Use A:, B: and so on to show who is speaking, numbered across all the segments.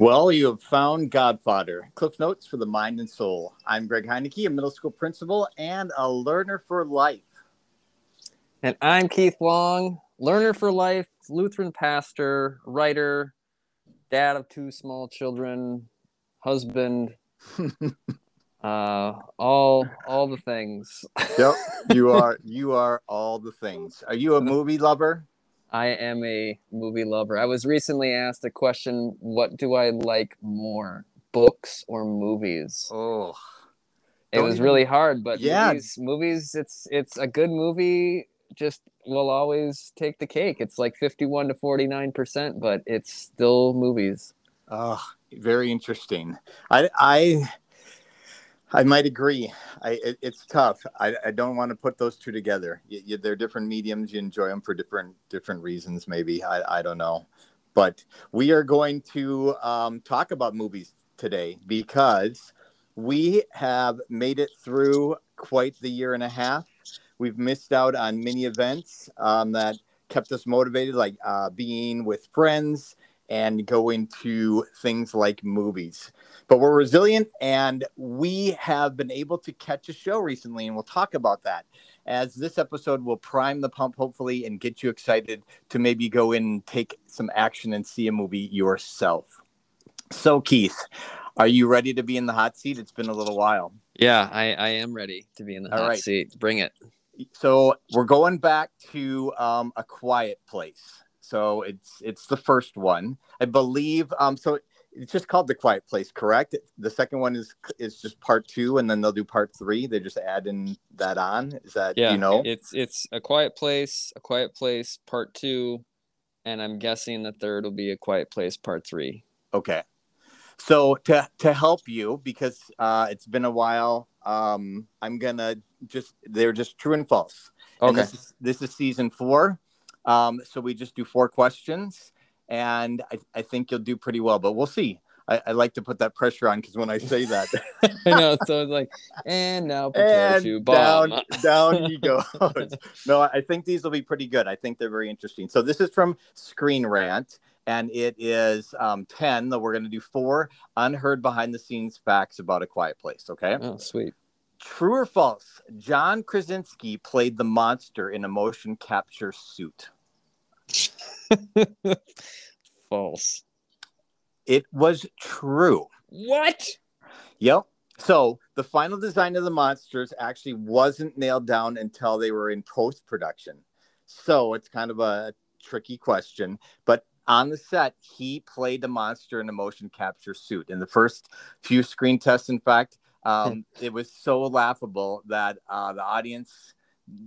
A: Well, you have found Godfather, Cliff Notes for the Mind and Soul. I'm Greg Heineke, a middle school principal and a learner for life.
B: And I'm Keith Long, learner for life, Lutheran pastor, writer, dad of two small children, husband, uh, all all the things.
A: yep, you are you are all the things. Are you a movie lover?
B: I am a movie lover. I was recently asked a question: What do I like more, books or movies?
A: Oh,
B: it was even... really hard, but
A: yeah,
B: movies, movies. It's it's a good movie. Just will always take the cake. It's like fifty-one to forty-nine percent, but it's still movies.
A: Oh, very interesting. I I I might agree. I, it, it's tough. I, I don't want to put those two together. You, you, they're different mediums. You enjoy them for different different reasons. Maybe I, I don't know. But we are going to um, talk about movies today because we have made it through quite the year and a half. We've missed out on many events um, that kept us motivated, like uh, being with friends and going to things like movies but we're resilient and we have been able to catch a show recently and we'll talk about that as this episode will prime the pump hopefully and get you excited to maybe go in and take some action and see a movie yourself. So keith are you ready to be in the hot seat? It's been a little while.
B: Yeah i, I am ready to be in the All hot right. seat. Bring it.
A: So we're going back to um, a quiet place. So it's it's the first one. I believe um, so it's just called the quiet place correct? The second one is is just part two and then they'll do part three. They just add in that on. Is that yeah you know?
B: it's it's a quiet place a quiet place part two and i'm guessing the third will be a quiet place part three.
A: Okay. So to to help you because uh it's been a while um i'm gonna just they're just true and false.
B: Okay. and
A: this is, this is season four. Um so we just do four questions and I, I think you'll do pretty well. But we'll see. I, I like to put that pressure on because when I say that,
B: I know. So it's like, and now
A: and to down, down he goes. no, I think these will be pretty good. I think they're very interesting. So this is from Screen Rant, and it is um, ten. Though we're going to do four unheard behind the scenes facts about a quiet place. Okay.
B: Oh, sweet.
A: True or false? John Krasinski played the monster in a motion capture suit.
B: False.
A: It was true.
B: What?
A: Yep. So the final design of the monsters actually wasn't nailed down until they were in post production. So it's kind of a tricky question. But on the set, he played the monster in a motion capture suit. In the first few screen tests, in fact, um, it was so laughable that uh, the audience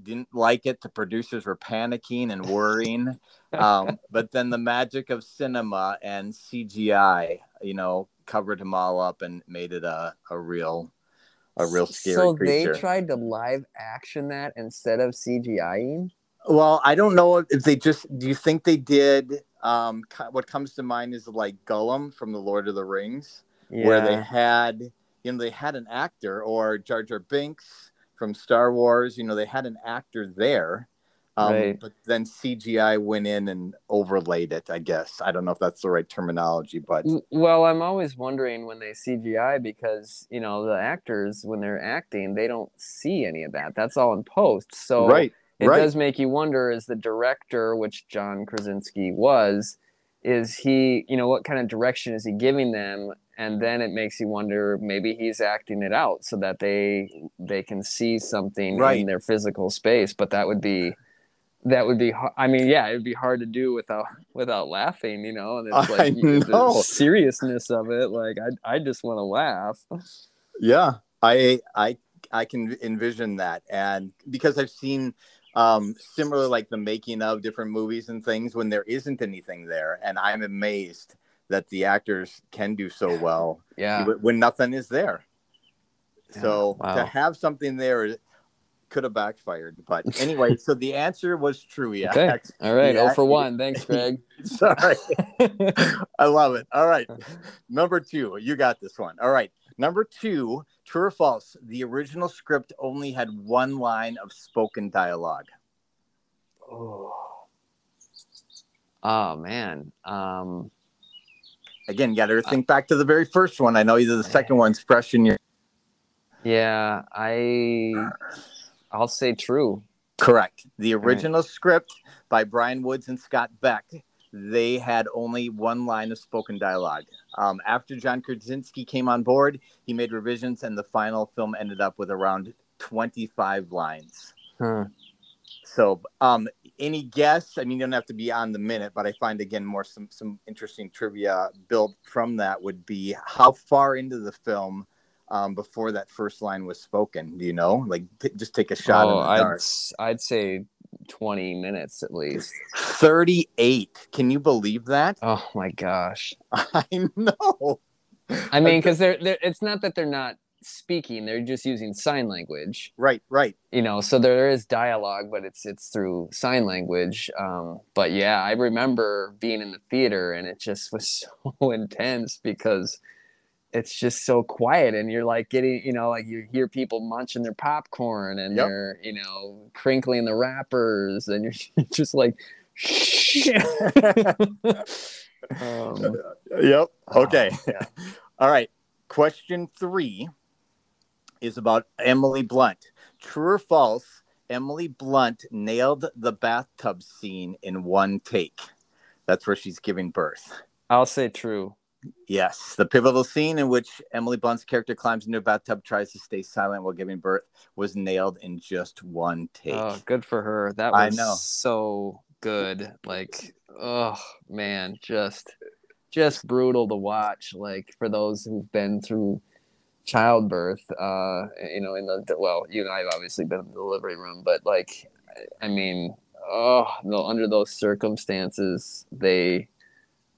A: didn't like it. The producers were panicking and worrying. um, but then the magic of cinema and CGI, you know, covered him all up and made it a, a real a real scary so creature.
B: they tried to live action that instead of CGIing.
A: Well, I don't know if they just. Do you think they did? Um, what comes to mind is like Gollum from the Lord of the Rings, yeah. where they had, you know, they had an actor or Jar Jar Binks from Star Wars. You know, they had an actor there, um, right. but then CGI went in and overlaid it. I guess I don't know if that's the right terminology, but
B: well, I'm always wondering when they CGI because you know the actors when they're acting they don't see any of that. That's all in post. So
A: right.
B: It
A: right.
B: does make you wonder: is the director, which John Krasinski was, is he, you know, what kind of direction is he giving them? And then it makes you wonder maybe he's acting it out so that they they can see something right. in their physical space but that would be that would be i mean yeah it would be hard to do without without laughing you know and it's like the seriousness of it like i i just want to laugh
A: yeah i i i can envision that and because i've seen um similar like the making of different movies and things when there isn't anything there and i'm amazed that the actors can do so well
B: yeah.
A: when nothing is there. Yeah, so wow. to have something there could have backfired but anyway so the answer was true yeah.
B: Okay. all right. oh for one. Thanks greg.
A: Sorry. I love it. All right. Number two. You got this one. All right. Number two true or false the original script only had one line of spoken dialogue.
B: Oh. Oh man. Um
A: again, you got to think back to the very first one. I know either the second one's fresh in your.
B: Yeah, I I'll say true.
A: Correct. The original right. script by Bryan Woods and Scott Beck, they had only one line of spoken dialogue. Um, after John Krasinski came on board, he made revisions, and the final film ended up with around 25 lines.
B: Huh.
A: So, um, any guess? I mean, you don't have to be on the minute, but I find again more some some interesting trivia built from that would be how far into the film um, before that first line was spoken. Do you know? Like, t- just take a shot. Oh,
B: I'd I'd say twenty minutes at least.
A: Thirty-eight. Can you believe that?
B: Oh my gosh!
A: I know.
B: I mean, because they're, they're it's not that they're not speaking they're just using sign language.
A: Right right.
B: You know so there is dialogue but it's it's through sign language. Um, but yeah i remember being in the theater and it just was so intense because it's just so quiet and you're like getting you know like you hear people munching their popcorn and yep. they're you know crinkling the wrappers and you're just like
A: um, yep. okay. oh, yeah. all right. Question three is about Emily Blunt. True or false? Emily Blunt nailed the bathtub scene in one take. That's where she's giving birth.
B: I'll say true.
A: Yes, the pivotal scene in which Emily Blunt's character climbs into a bathtub, tries to stay silent while giving birth, was nailed in just one take. Oh,
B: good for her. That was I know. so good. Like, oh man, just just brutal to watch. Like for those who've been through childbirth uh you know in the well you and i've obviously been in the delivery room but like i mean oh no under those circumstances they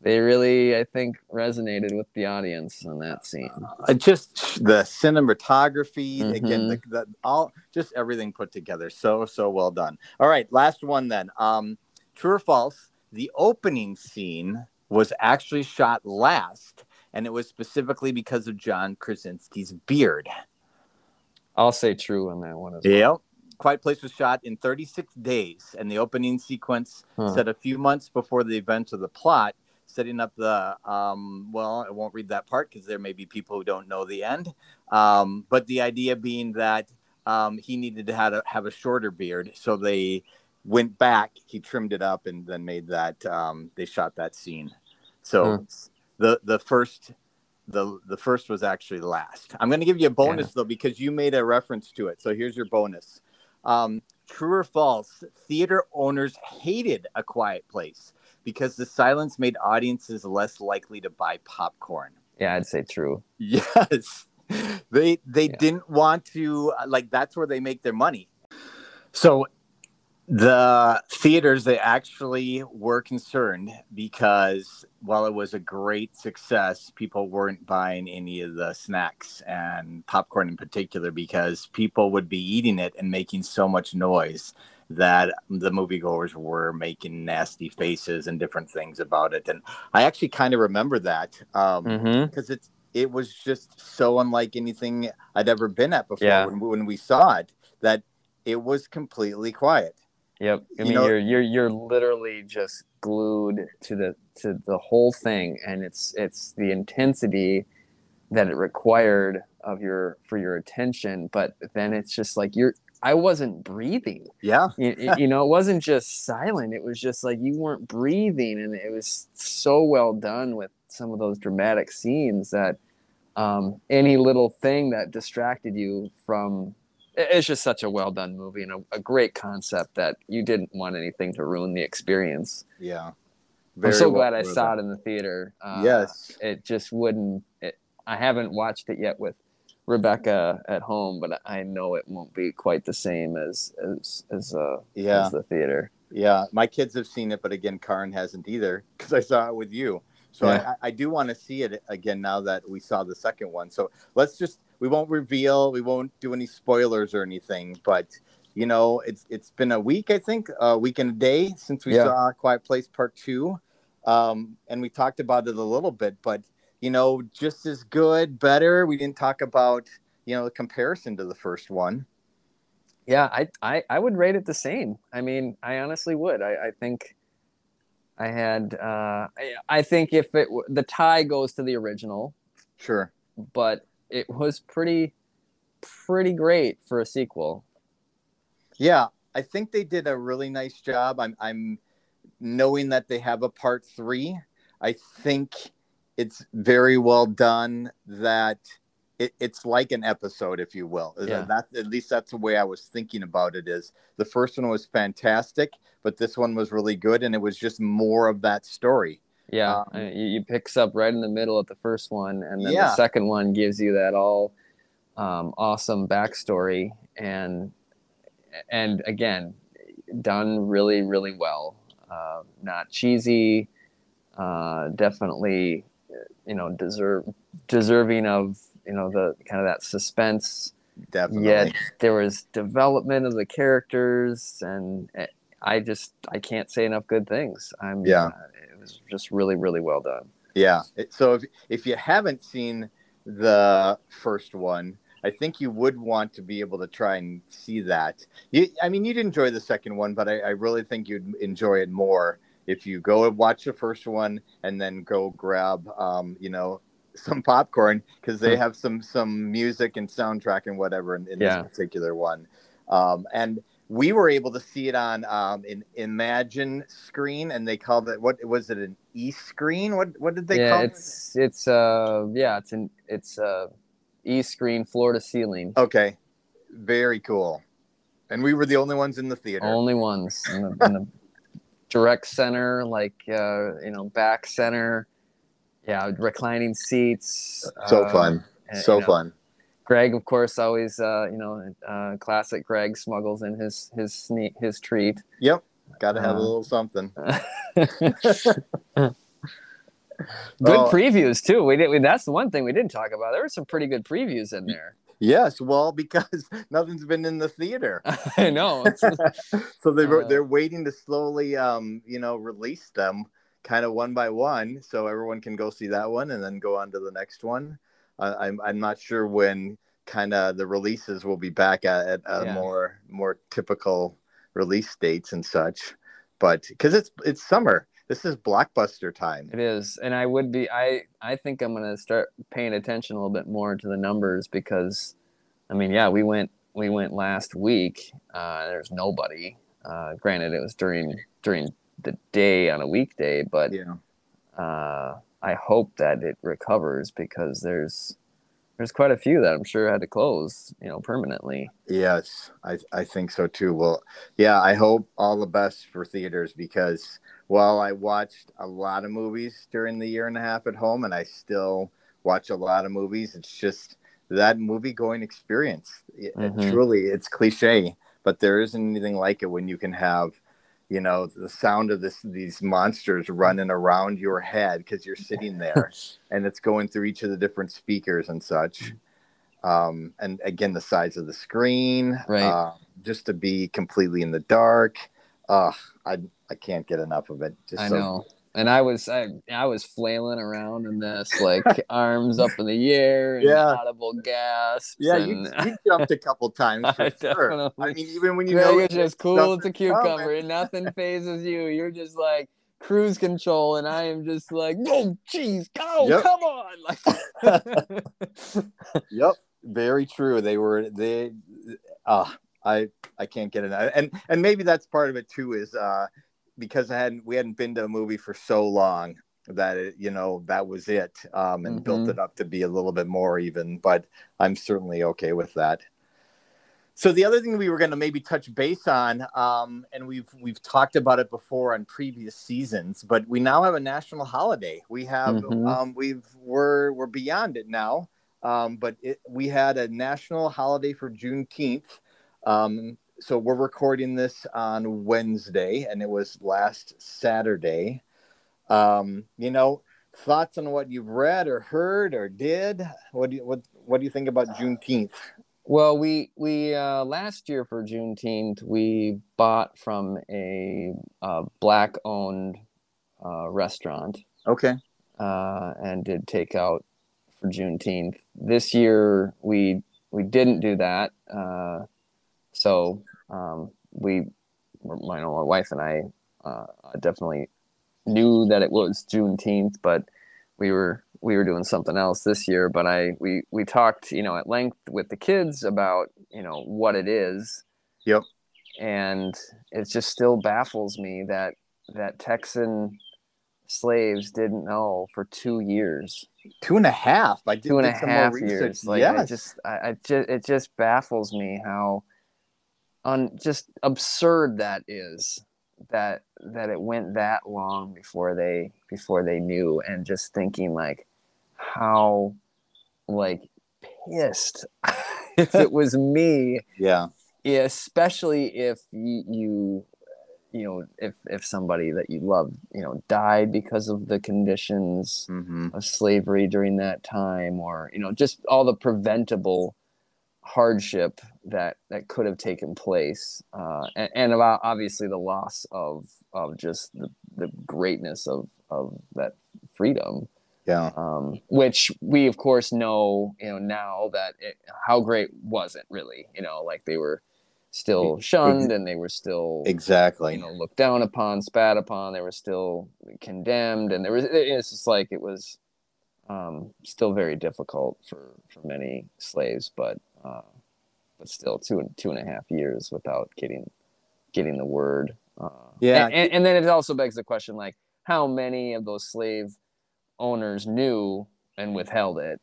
B: they really i think resonated with the audience on that scene.
A: Uh, just the cinematography mm-hmm. again the, the, all just everything put together so so well done. All right last one then. Um true or false the opening scene was actually shot last and it was specifically because of John Krasinski's beard.
B: I'll say true on that one as
A: well. Yep. Quiet Place was shot in 36 days, and the opening sequence huh. set a few months before the events of the plot, setting up the um, well, I won't read that part because there may be people who don't know the end. Um, but the idea being that um, he needed to have a, have a shorter beard, so they went back, he trimmed it up, and then made that. Um, they shot that scene. So. Hmm the the first the the first was actually last. I'm going to give you a bonus yeah. though because you made a reference to it. So here's your bonus. Um, true or false? Theater owners hated A Quiet Place because the silence made audiences less likely to buy popcorn.
B: Yeah, I'd say true.
A: Yes, they they yeah. didn't want to like. That's where they make their money. So the theaters, they actually were concerned because while it was a great success, people weren't buying any of the snacks and popcorn in particular because people would be eating it and making so much noise that the moviegoers were making nasty faces and different things about it. And I actually kind of remember that because um, mm-hmm. it's it was just so unlike anything I'd ever been at before yeah. when, when we saw it that it was completely quiet
B: Yep. I mean, you know, you're you're you're literally just glued to the to the whole thing, and it's it's the intensity that it required of your for your attention. But then it's just like you're. I wasn't breathing.
A: Yeah.
B: you, you know, it wasn't just silent. It was just like you weren't breathing, and it was so well done with some of those dramatic scenes that um, any little thing that distracted you from it's just such a well done movie and a, a, great concept that you didn't want anything to ruin the experience.
A: Yeah.
B: Very I'm so well glad I saw it in the theater.
A: Uh, yes.
B: It just wouldn't, it, I haven't watched it yet with Rebecca at home, but I know it won't be quite the same as, as, as, uh, yeah. as the theater.
A: Yeah. My kids have seen it, but again, Karin hasn't either because I saw it with you. So yeah. I, I do want to see it again now that we saw the second one. So let's just we won't reveal, we won't do any spoilers or anything, but you know, it's it's been a week, I think, a week and a day since we yeah. saw Quiet Place Part Two, um, and we talked about it a little bit, but you know, just as good, better. We didn't talk about you know the comparison to the first one.
B: Yeah, I I, I would rate it the same. I mean, I honestly would. I, I think I had. Uh, I, I think if it the tie goes to the original,
A: Sure.
B: but it was pretty, pretty great for a sequel.
A: Yeah, I think they did a really nice job. I'm I'm knowing that they have a part three. I think it's very well done. That it, it's like an episode, if you will.
B: Yeah.
A: That at least that's the way I was thinking about it. Is the first one was fantastic, but this one was really good, and it was just more of that story.
B: Yeah,
A: Um,
B: you, you picks up right in the middle at the first one, and then
A: Yeah.
B: the second one gives you that all um, awesome backstory, and and again, done really really well. Uh, not cheesy, uh, definitely, you know, deserve deserving of you know the kind of that suspense.
A: Definitely.
B: Yet there was development of the characters, and eh, I just I can't say enough good things. I'm
A: Yeah.
B: uh, it was just really really well done.
A: Yeah. So if if you haven't seen the first one, I think you would want to be able to try and see that. You, I mean, you'd enjoy the second one, but I, I really think you'd enjoy it more if you go and watch the first one and then go grab, um, you know, some popcorn because they
B: Hmm.
A: have some some music and soundtrack and whatever in, in
B: Yeah.
A: this particular one. Um, and we were able to see it on um, an Imagine screen, and they called it what was it an E screen? What what did they
B: yeah,
A: call it?
B: it's it's uh yeah it's an it's uh e screen floor to ceiling.
A: Okay, very cool. And we were the only ones in the theater.
B: Only ones in the, in the direct center, like uh, you know back center. Yeah, reclining seats.
A: so
B: uh,
A: fun, so
B: you know,
A: fun.
B: Greg, of course, always uh, you know uh, classic. Greg smuggles in his his sneak his treat.
A: Yep, got to have a
B: uh,
A: little something.
B: Good
A: Oh.
B: previews too. We did. We, that's the one thing we didn't talk about. There were some pretty good previews in there.
A: Yes, well, because nothing's been in the theater,
B: I know.
A: so they were
B: Uh,
A: they're waiting to slowly, um, you know, release them kind of one by one, so everyone can go see that one and then go on to the next one. Uh, I'm I'm not sure when kind of the releases will be back at, at a
B: Yeah.
A: more more typical release dates and such, but because it's it's summer, this is blockbuster time.
B: It is, and I would be. I I think I'm gonna start paying attention a little bit more to the numbers because, I mean, yeah, we went we went last week. Uh, there's nobody. Uh, granted, it was during during the day on a weekday, but
A: Yeah.
B: uh, I hope that it recovers because there's there's quite a few that I'm sure had to close, you know, permanently.
A: Yes, I, I think so too. Well, yeah, I hope all the best for theaters because while I watched a lot of movies during the year and a half at home and I still watch a lot of movies, it's just that movie going experience. It- it
B: mm-hmm.
A: truly, it's cliche, but there isn't anything like it when you can have, you know, the sound of this these monsters running around your head because you're sitting there and it's going through each of the different speakers and such. Um, and again, the size of the screen,
B: Right.
A: uh, just to be completely in the dark. Uh, I I can't get enough of it. Just
B: I
A: so-
B: know. And I was I, I was flailing around in this like arms up in the air and
A: Yeah.
B: audible gasps.
A: Yeah, you,
B: and
A: you jumped a couple times for
B: I
A: sure. I mean, even when you know
B: is just cool as a cucumber. and Nothing fazes you. You're just like cruise control, and I am just like, oh, jeez, go,
A: Yep.
B: come on, like.
A: Yep, very true. They were they. Uh, I I can't get it. And and maybe that's part of it too. Is uh, because I hadn't we hadn't been to a movie for so long that it, you know that was it um, and built
B: Mhm.
A: it up to be a little bit more even. But I'm certainly okay with that. So the other thing we were going to maybe touch base on, um, and we've we've talked about it before on previous seasons, but we now have a national holiday. We have
B: Mhm.
A: um, we've we're we're beyond it now, um, but it, we had a national holiday for Juneteenth. Um, so we're recording this on Wednesday, and it was last Saturday. Um, you know, thoughts on what you've read or heard or did? What do you what What do you think about Juneteenth?
B: Well, we we uh, last year for Juneteenth we bought from a uh, black-owned uh, restaurant
A: Okay.
B: uh, and did takeout for Juneteenth. This year we we didn't do that, uh, so um, we, my, my wife and I, uh, definitely knew that it was Juneteenth, but we were we were doing something else this year. But I we we talked you know at length with the kids about you know what it is.
A: Yep.
B: And it just still baffles me that that Texan slaves didn't know for two years.
A: Two and a half. I
B: did, two and a half years. Like yes. just, I, I just, it just baffles me how, on just absurd that is. That that it went that long before they before they knew, and just thinking like, how, like, pissed if it was me.
A: Yeah.
B: Especially if you, you you know if if somebody that you love you know died because of the conditions mm-hmm. of slavery during that time or you know just all the preventable hardship that that could have taken place uh, and, and about obviously the loss of of just the, the greatness of of that freedom.
A: Yeah.
B: Um, which we of course know you know now that it, how great was it really you know like they were still shunned and they were still
A: exactly.
B: you know looked down upon spat upon they were still condemned and there was it's just like it was um, still very difficult for for many slaves but uh, but still two and two and a half years without getting getting the word. Uh,
A: yeah.
B: and, and then it also begs the question like how many of those slave owners knew and withheld it?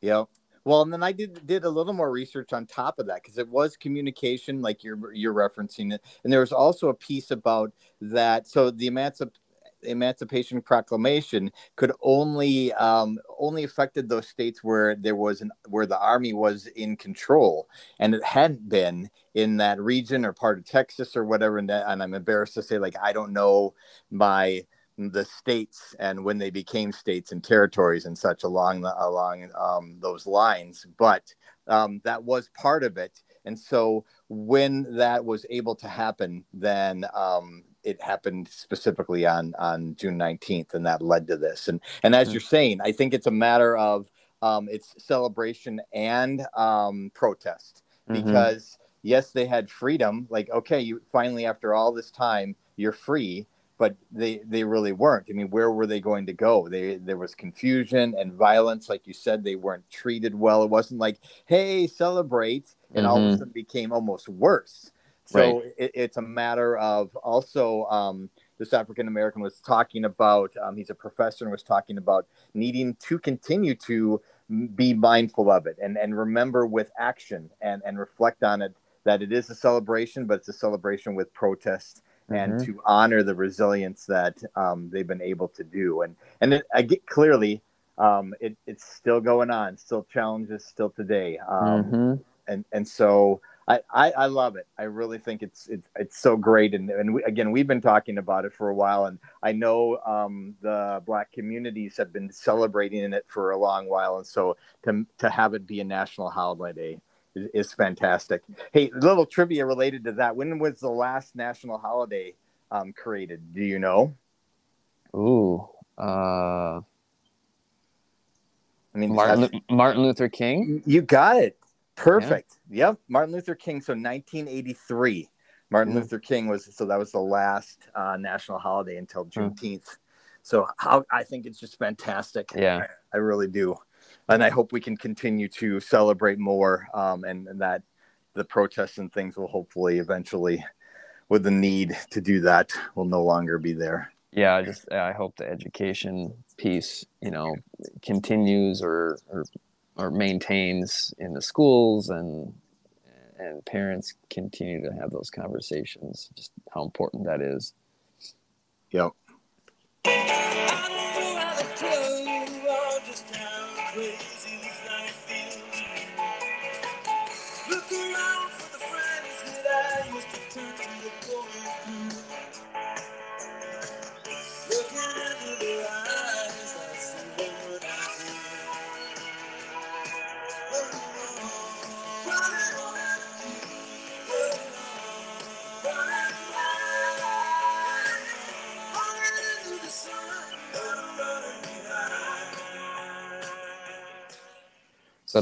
A: Yep. Well, and then I did did a little more research on top of that because it was communication, like you're you're referencing it, and there was also a piece about that. So the emancip- Emancipation Proclamation could only um, only affected those states where there was an where the army was in control, and it hadn't been in that region or part of Texas or whatever. And, that, and I'm embarrassed to say, like I don't know my the states and when they became states and territories and such along the along um, those lines but um, that was part of it and so when that was able to happen then um, it happened specifically on on june 19th and that led to this and and as mm-hmm. you're saying i think it's a matter of um, it's celebration and um, protest mm-hmm. because mm-hmm. yes they had freedom like okay you finally after all this time you're free but they they really weren't. I mean, where were they going to go? They there was confusion and violence, like you said. They weren't treated well. It wasn't like, hey, celebrate, and mm-hmm. all of a mm-hmm. sudden became almost worse. So right. it, it's a matter of also. Um, this African American was talking about. Um, he's a professor and was talking about needing to continue to be mindful of it and and remember with action and and reflect on it that it is a celebration, but it's a celebration with protest and mm-hmm. to honor the resilience that um, they've been able to do. And and it, I get clearly um, it, it's still going on, still challenges still today. Um, mm-hmm. And and so I, I, I love it. I really think it's it's it's so great. And and we, again, we've been talking about it for a while, and I know um, the Black communities have been celebrating it for a long while. And so to to have it be a national holiday is, is fantastic. Hey, little trivia related to that. When was the last national holiday um, created? Do you know?
B: Ooh, uh, I mean, Martin, Martin Luther King.
A: You got it. Perfect. Yeah. Yep. Martin Luther King. So 1983. Martin mm. Luther King was so that was the last uh, national holiday until hmm. Juneteenth. Mm. So how I think it's just fantastic.
B: Yeah,
A: I, I really do and I hope we can continue to celebrate more, um, and, and, that the protests and things will hopefully eventually, with the need to do that, will no longer be there.
B: Yeah, I just I hope the education piece, you know, continues or or, or maintains in the schools and and parents continue to have those conversations. Just how important that is.
A: Yep.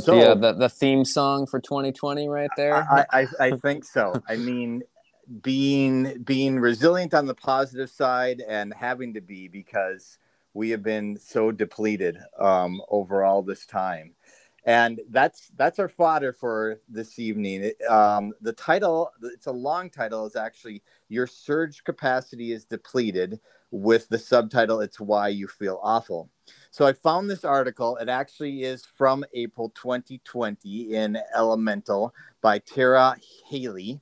B: So, the, uh, the the theme song for 2020 right there.
A: I, I, I think so. I mean, being being resilient on the positive side and having to be because we have been so depleted um, over all this time and that's that's our fodder for this evening it, um, the title it's a long title is actually your surge capacity is depleted with the subtitle it's why you feel awful so i found this article it actually is from april 2020 in elemental by Tara Haelle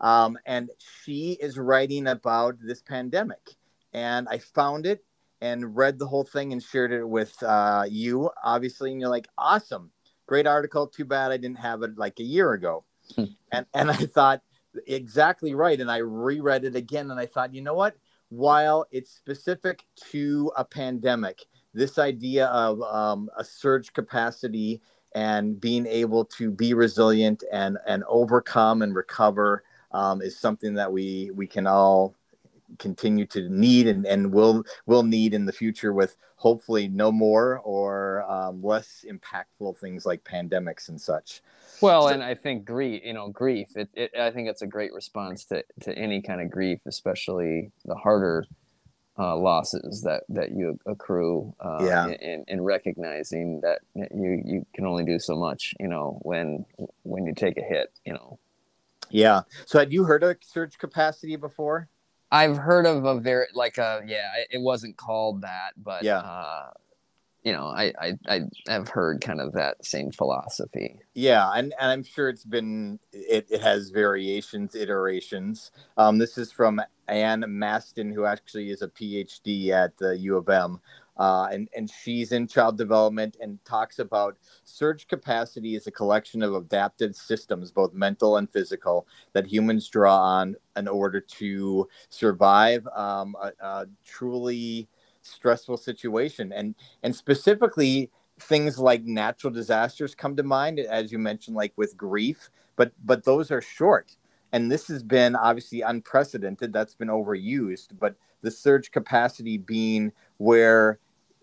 A: um, and she is writing about this pandemic and i found it and read the whole thing and shared it with uh, you obviously and you're like awesome great article. Too bad I didn't have it like a year ago. Hmm. and and I thought exactly right. And I reread it again, and I thought, you know what? While it's specific to a pandemic, this idea of um, a surge capacity and being able to be resilient and and overcome and recover um, is something that we we can all continue to need and, and will will need in the future with hopefully no more or um, less impactful things like pandemics and such.
B: Well so, and i think grief you know grief it, it, i think it's a great response to, to any kind of grief especially the harder uh, losses that that you accrue uh,
A: yeah.
B: in, in recognizing that you you can only do so much you know when when you take a hit you know
A: yeah so had you heard of surge capacity before
B: I've heard of a very like a yeah, it wasn't called that, but
A: yeah.
B: Uh, you know, I, I I have heard kind of that same philosophy.
A: Yeah, and, and I'm sure it's been it, it has variations, iterations. Um, this is from Ann Masten, who actually is a PhD at the U of M. Uh, and, and she's in child development and talks about surge capacity is a collection of adaptive systems, both mental and physical, that humans draw on in order to survive um, a, a truly stressful situation. And, and specifically, things like natural disasters come to mind, as you mentioned, like with grief, but, but those are short and this has been obviously unprecedented that's been overused but the surge capacity being where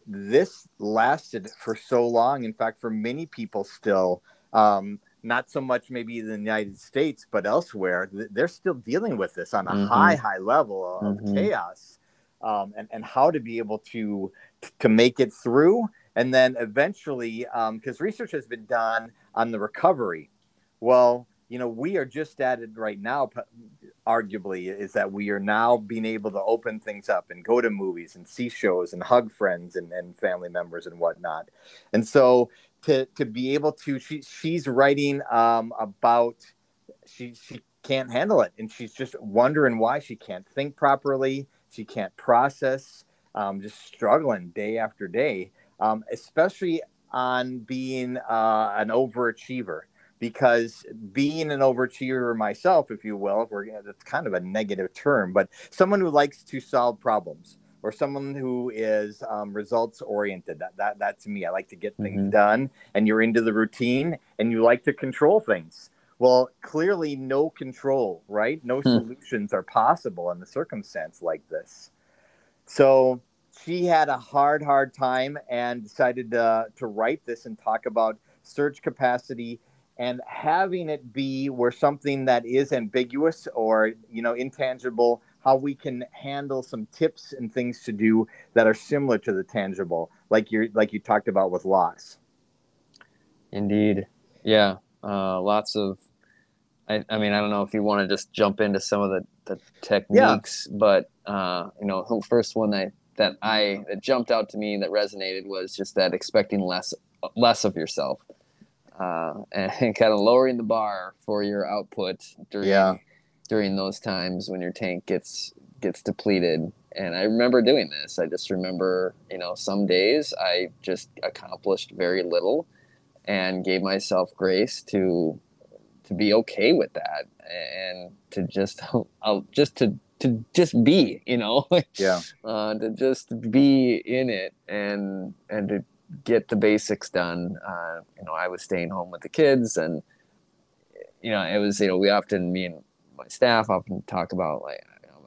A: this lasted for so long. In fact, for many people, still, um, not so much maybe in the United States, but elsewhere, they're still dealing with this on a mm-hmm. high, high level of mm-hmm. chaos, um, and and how to be able to to make it through, and then eventually, because um, research has been done on the recovery. Well, you know, we are just at it right now, arguably, is that we are now being able to open things up and go to movies and see shows and hug friends and, and family members and whatnot. And so to, to be able to, she, she's writing um, about, she, she can't handle it. And she's just wondering why she can't think properly. She can't process, um, just struggling day after day, um, especially on being uh, an overachiever because being an overachiever myself, if you will, we're, that's kind of a negative term, but someone who likes to solve problems or someone who is um, results oriented. That, that that's me. I like to get things mm-hmm. done, and you're into the routine, and you like to control things. Well, clearly, no control, right? No hmm. solutions are possible in a circumstance like this. So she had a hard, hard time and decided to, to write this and talk about surge capacity and having it be where something that is ambiguous or you know intangible how we can handle some tips and things to do that are similar to the tangible like you like you talked about with loss
B: indeed. Yeah uh, lots of I, I mean i don't know if you want to just jump into some of the, the techniques yeah. but uh, you know the first one that that i that jumped out to me that resonated was just that expecting less less of yourself uh, and, kind of lowering the bar for your output during yeah. during those times when your tank gets gets depleted. And I remember doing this. I just remember, you know, some days I just accomplished very little and gave myself grace to to be okay with that and to just I'll just to to just be, you know,
A: yeah,
B: uh, to just be in it and and to get the basics done. Uh, you know, I was staying home with the kids, and you know, it was you know we often me and my staff often talk about like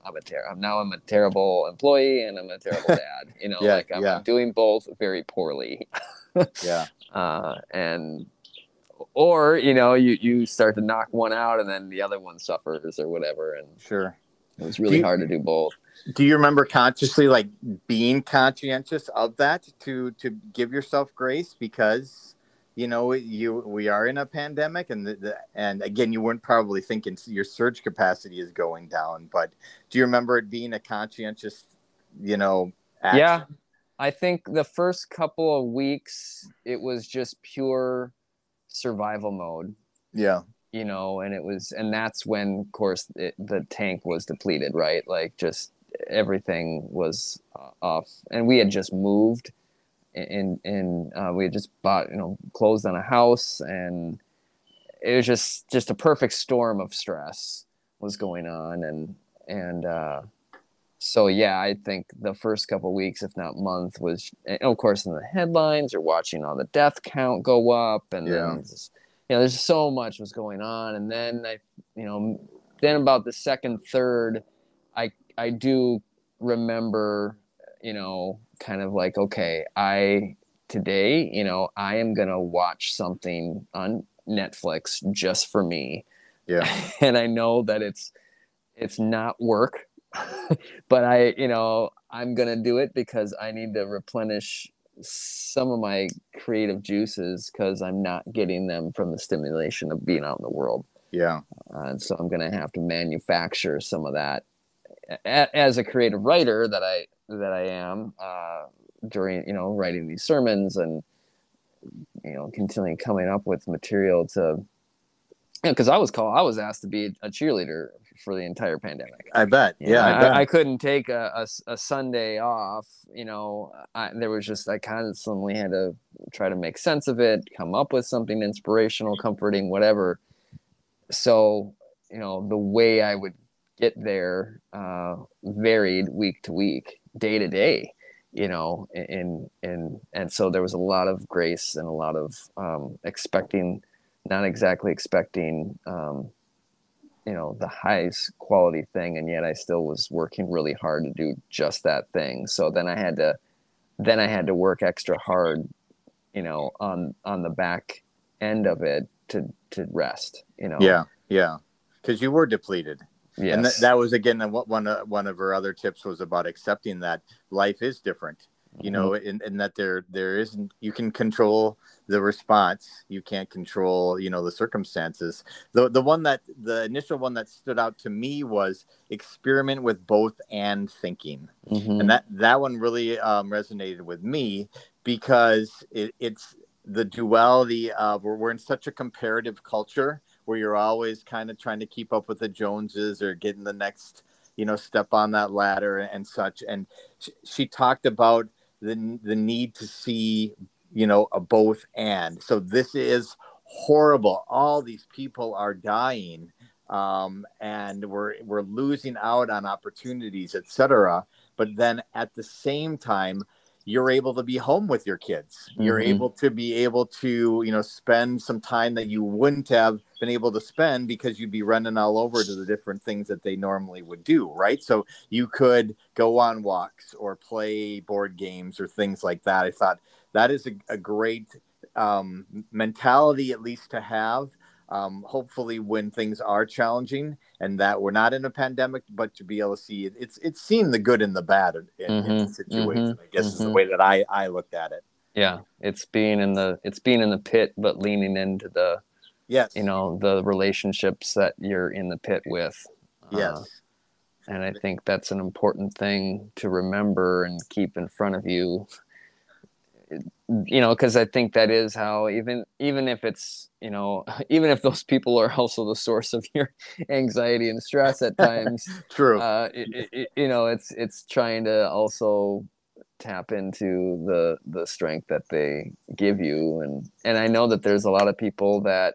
B: I'm a ter- I'm now I'm a terrible employee and I'm a terrible dad. You know,
A: yeah,
B: like I'm
A: yeah.
B: doing both very poorly.
A: yeah.
B: Uh, and or you know you you start to knock one out and then the other one suffers or whatever and
A: sure
B: it was really
A: you,
B: hard to do both
A: do you remember consciously like being conscientious of that to to give yourself grace? Because you know you we are in a pandemic and the, the, and again you weren't probably thinking your surge capacity is going down but do you remember it being a conscientious you know
B: action? yeah. I think the first couple of weeks it was just pure survival mode.
A: Yeah.
B: You know and it was and that's when of course it, the tank was depleted right? Like just everything was uh, off. And we had just moved and and uh, we had just bought you know closed on a house and it was just just a perfect storm of stress was going on. And and uh, so yeah i think the first couple weeks if not month was of course in the headlines you're watching all the death count go up and yeah. then just, you know there's so much was going on. And then i you know then about the second third i i do remember you know kind of like, okay, I today, you know, I am going to watch something on Netflix just for me.
A: Yeah.
B: and I know that it's it's not work, but I, you know, I'm going to do it because I need to replenish some of my creative juices because I'm not getting them from the stimulation of being out in the world.
A: Yeah.
B: Uh, and so I'm going to have to manufacture some of that as a creative writer that I that I am uh, during you know writing these sermons and you know continuing coming up with material to because you know, I was called I was asked to be a cheerleader for the entire pandemic.
A: I bet.
B: You
A: yeah,
B: know, I, bet. I, I, couldn't take a, a, a, Sunday off. You know, I, there was just I constantly had to try to make sense of it, come up with something inspirational, comforting, whatever. So you know, the way I would get there uh, varied week to week day to day you know and and and so there was a lot of grace and a lot of um, expecting not exactly expecting um, you know the highest quality thing and yet i still was working really hard to do just that thing. So then i had to then i had to work extra hard you know on on the back end of it to to rest you know?
A: Yeah yeah. Because you were depleted
B: Yes.
A: And th- that was again what one uh, one of her other tips was about accepting that life is different. You know, mm-hmm. and, and that there there isn't you can control the response, you can't control you know the circumstances. The the one that the initial one that stood out to me was experiment with both and thinking, mm-hmm. and that that one really um, resonated with me because it, it's the duality of we're, we're in such a comparative culture where you're always kind of trying to keep up with the Joneses or getting the next, you know, step on that ladder and such. And she, she talked about the the need to see, you know, a both and. So this is horrible. All these people are dying, um, and we're we're losing out on opportunities, etc. But then at the same time, you're able to be home with your kids. You're mm-hmm. able to be able to, you know, spend some time that you wouldn't have been able to spend because you'd be running all over to the different things that they normally would do, right? So you could go on walks or play board games or things like that. I thought that is a, a great um, mentality, at least to have um, hopefully when things are challenging and that we're not in a pandemic, but to be able to see it, it's it's seeing the good and the bad in, mm-hmm, in the situation. Mm-hmm, I guess mm-hmm. is the mm-hmm. way that I I looked at it.
B: Yeah, it's being in the it's being in the pit, but leaning into the
A: yes,
B: you know the relationships that you're in the pit with.
A: Yes. Uh,
B: and I think that's an important thing to remember and keep in front of you you know because i think that is how even even if it's you know even if those people are also the source of your anxiety and stress at times
A: true.
B: uh it, it, you know it's it's trying to also tap into the the strength that they give you and and i know that there's a lot of people that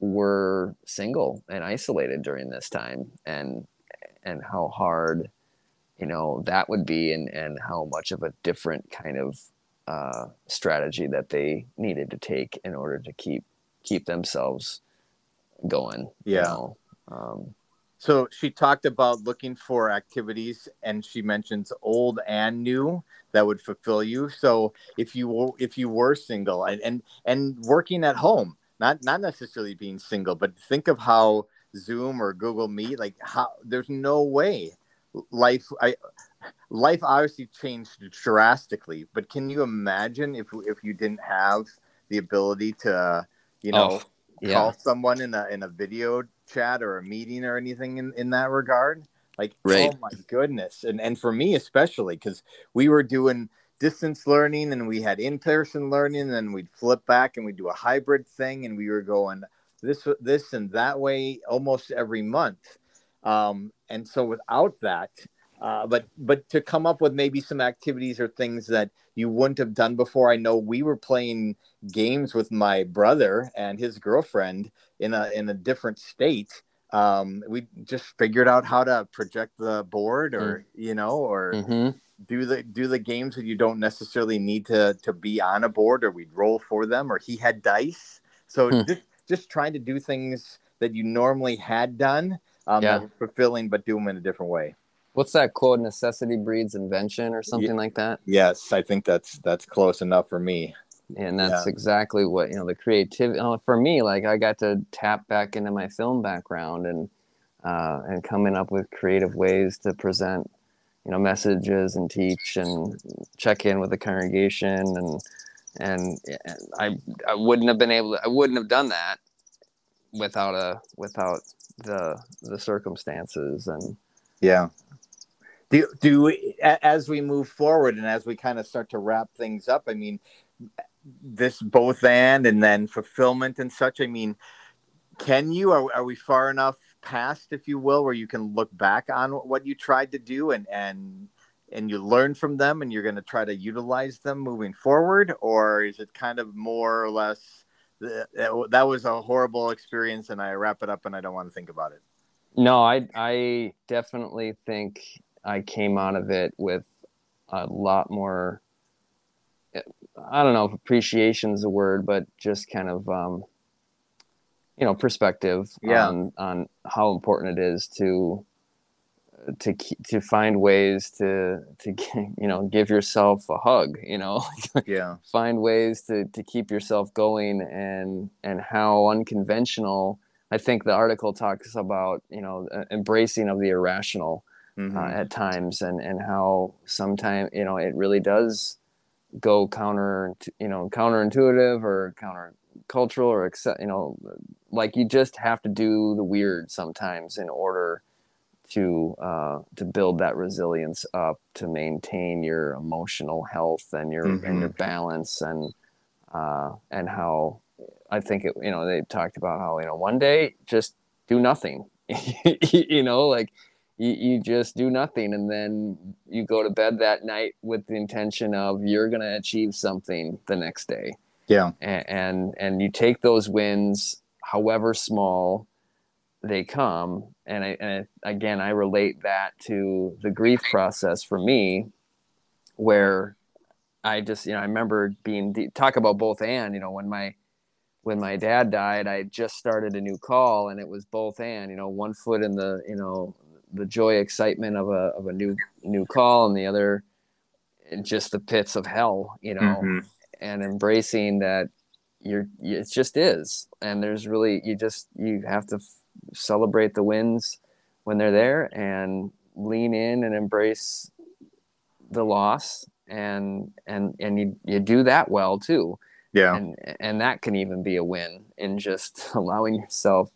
B: were single and isolated during this time and and how hard you know that would be and and how much of a different kind of uh, strategy that they needed to take in order to keep keep themselves going.
A: Yeah. You know? um, so she talked about looking for activities, and she mentions old and new that would fulfill you. So if you were if you were single and and, and working at home, not not necessarily being single, but think of how Zoom or Google Meet, like how there's no way life I life obviously changed drastically, but can you imagine if if you didn't have the ability to, you know, oh, yeah. call someone in a in a video chat or a meeting or anything in, in that regard? Like, right. oh my goodness. And and for me especially, because we were doing distance learning and we had in-person learning and then we'd flip back and we'd do a hybrid thing and we were going this this and that way almost every month um, and so without that uh, but but to come up with maybe some activities or things that you wouldn't have done before i know we were playing games with my brother and his girlfriend in a in a different state um, we just figured out how to project the board or mm. you know or mm-hmm do the do the games that you don't necessarily need to to be on a board or we'd roll for them or he had dice so hmm. just just trying to do things that you normally had done um, yeah. fulfilling but do them in a different way
B: what's that quote necessity breeds invention or something yeah. like that
A: yes i think that's that's close enough for me
B: and that's yeah. exactly what you know the creativity uh, for me like i got to tap back into my film background and uh, and coming up with creative ways to present you know messages and teach and check in with the congregation and and I I wouldn't have been able to I wouldn't have done that without a without the the circumstances and
A: yeah do do as we move forward and as we kind of start to wrap things up I mean this both and and then fulfillment and such I mean can you are, are we far enough past, if you will, where you can look back on what you tried to do and and and you learn from them and you're going to try to utilize them moving forward? Or is it kind of more or less that was a horrible experience and i wrap it up and i don't want to think about it?
B: No i i definitely think i came out of it with a lot more i don't know if appreciation is a word but just kind of um, you know perspective yeah. on on how important it is to to to find ways to to you know give yourself a hug you know
A: yeah
B: find ways to to keep yourself going and and how unconventional i think the article talks about you know embracing of the irrational mm-hmm. uh, at times and and how sometimes you know it really does go counter you know counterintuitive or counter cultural or accept you know like you just have to do the weird sometimes in order to uh, to build that resilience up to maintain your emotional health and your mm-hmm. and your balance and uh, and how I think it you know they talked about how you know one day just do nothing you know like you, you just do nothing and then you go to bed that night with the intention of you're going to achieve something the next day.
A: Yeah.
B: And, and and you take those wins however small they come and, I, and I, again i relate that to the grief process for me where i just you know i remember being talk about both and you know when my when my dad died i just started a new call and it was both and you know one foot in the you know the joy excitement of a of a new new call and the other just the pits of hell you know mm-hmm. and embracing that you're it just is. And there's really you just you have to f- celebrate the wins when they're there and lean in and embrace the loss and and and you, you do that well too.
A: Yeah.
B: And and that can even be a win in just allowing yourself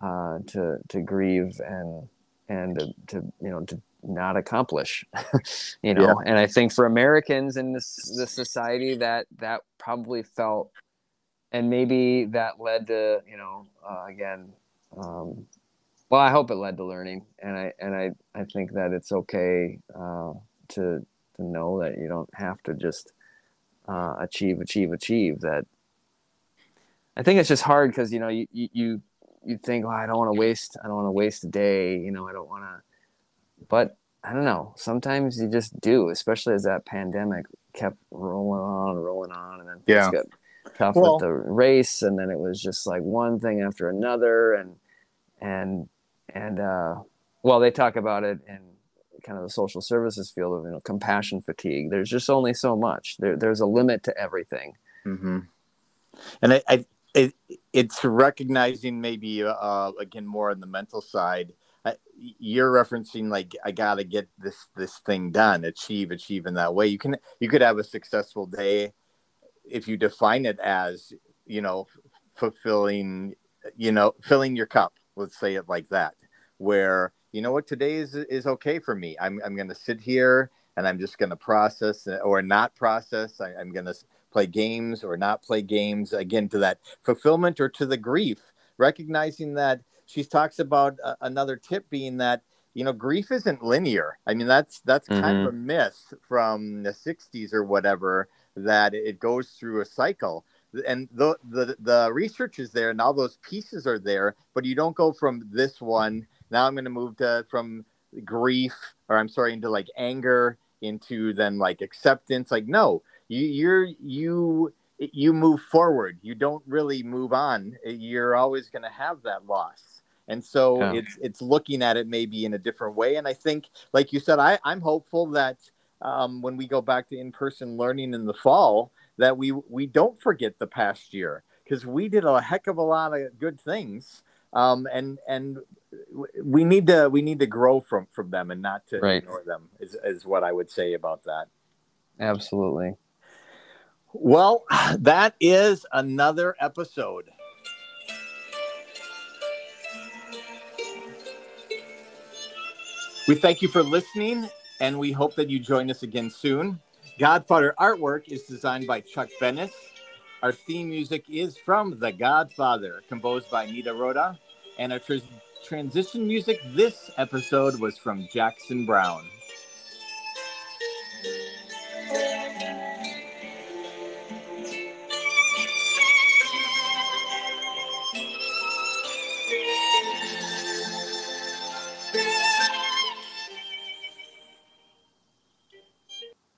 B: uh, to to grieve and and to, to you know to not accomplish you know yeah. and i think for americans in this this society that that probably felt and maybe that led to you know uh, again um, well i hope it led to learning and i and i i think that it's okay uh, to to know that you don't have to just uh, achieve achieve achieve that i think it's just hard because you know you you you think well i don't want to waste i don't want to waste a day you know i don't want to but I don't know. Sometimes you just do, especially as that pandemic kept rolling on, and rolling on, and then
A: yeah.
B: got tough well, with the race, and then it was just like one thing after another, and and and uh, well, they talk about it in kind of the social services field of you know compassion fatigue. There's just only so much. There, there's a limit to everything.
A: Mm-hmm. And I, I it, it's recognizing maybe uh, again more on the mental side. Uh, you're referencing like i gotta get this this thing done achieve achieve in that way. You can you could have a successful day if you define it as you know fulfilling you know filling your cup let's say it like that where you know what today is is okay for me. I'm, I'm gonna sit here and i'm just gonna process or not process. I, i'm gonna play games or not play games again to that fulfillment or to the grief recognizing that she talks about uh, another tip being that you know grief isn't linear. I mean that's that's mm-hmm. kind of a myth from the 60s or whatever that it goes through a cycle. And the, the the research is there and all those pieces are there but you don't go from this one. Now i'm going to move to from grief or i'm sorry into like anger into then like acceptance. Like no you you're you you move forward. You don't really move on. You're always going to have that loss. And so yeah. it's it's looking at it maybe in a different way. And i think like you said i i'm hopeful that um, when we go back to in-person learning in the fall that we we don't forget the past year. Because we did a heck of a lot of good things um, and and we need to we need to grow from from them and not to right. ignore them is, is what i would say about that.
B: Absolutely
A: well, that is another episode. We thank you for listening, and we hope that you join us again soon. Godfather artwork is designed by Chuck Bennis. Our theme music is from The Godfather, composed by Nino Rota. And our transition music this episode was from Jackson Browne.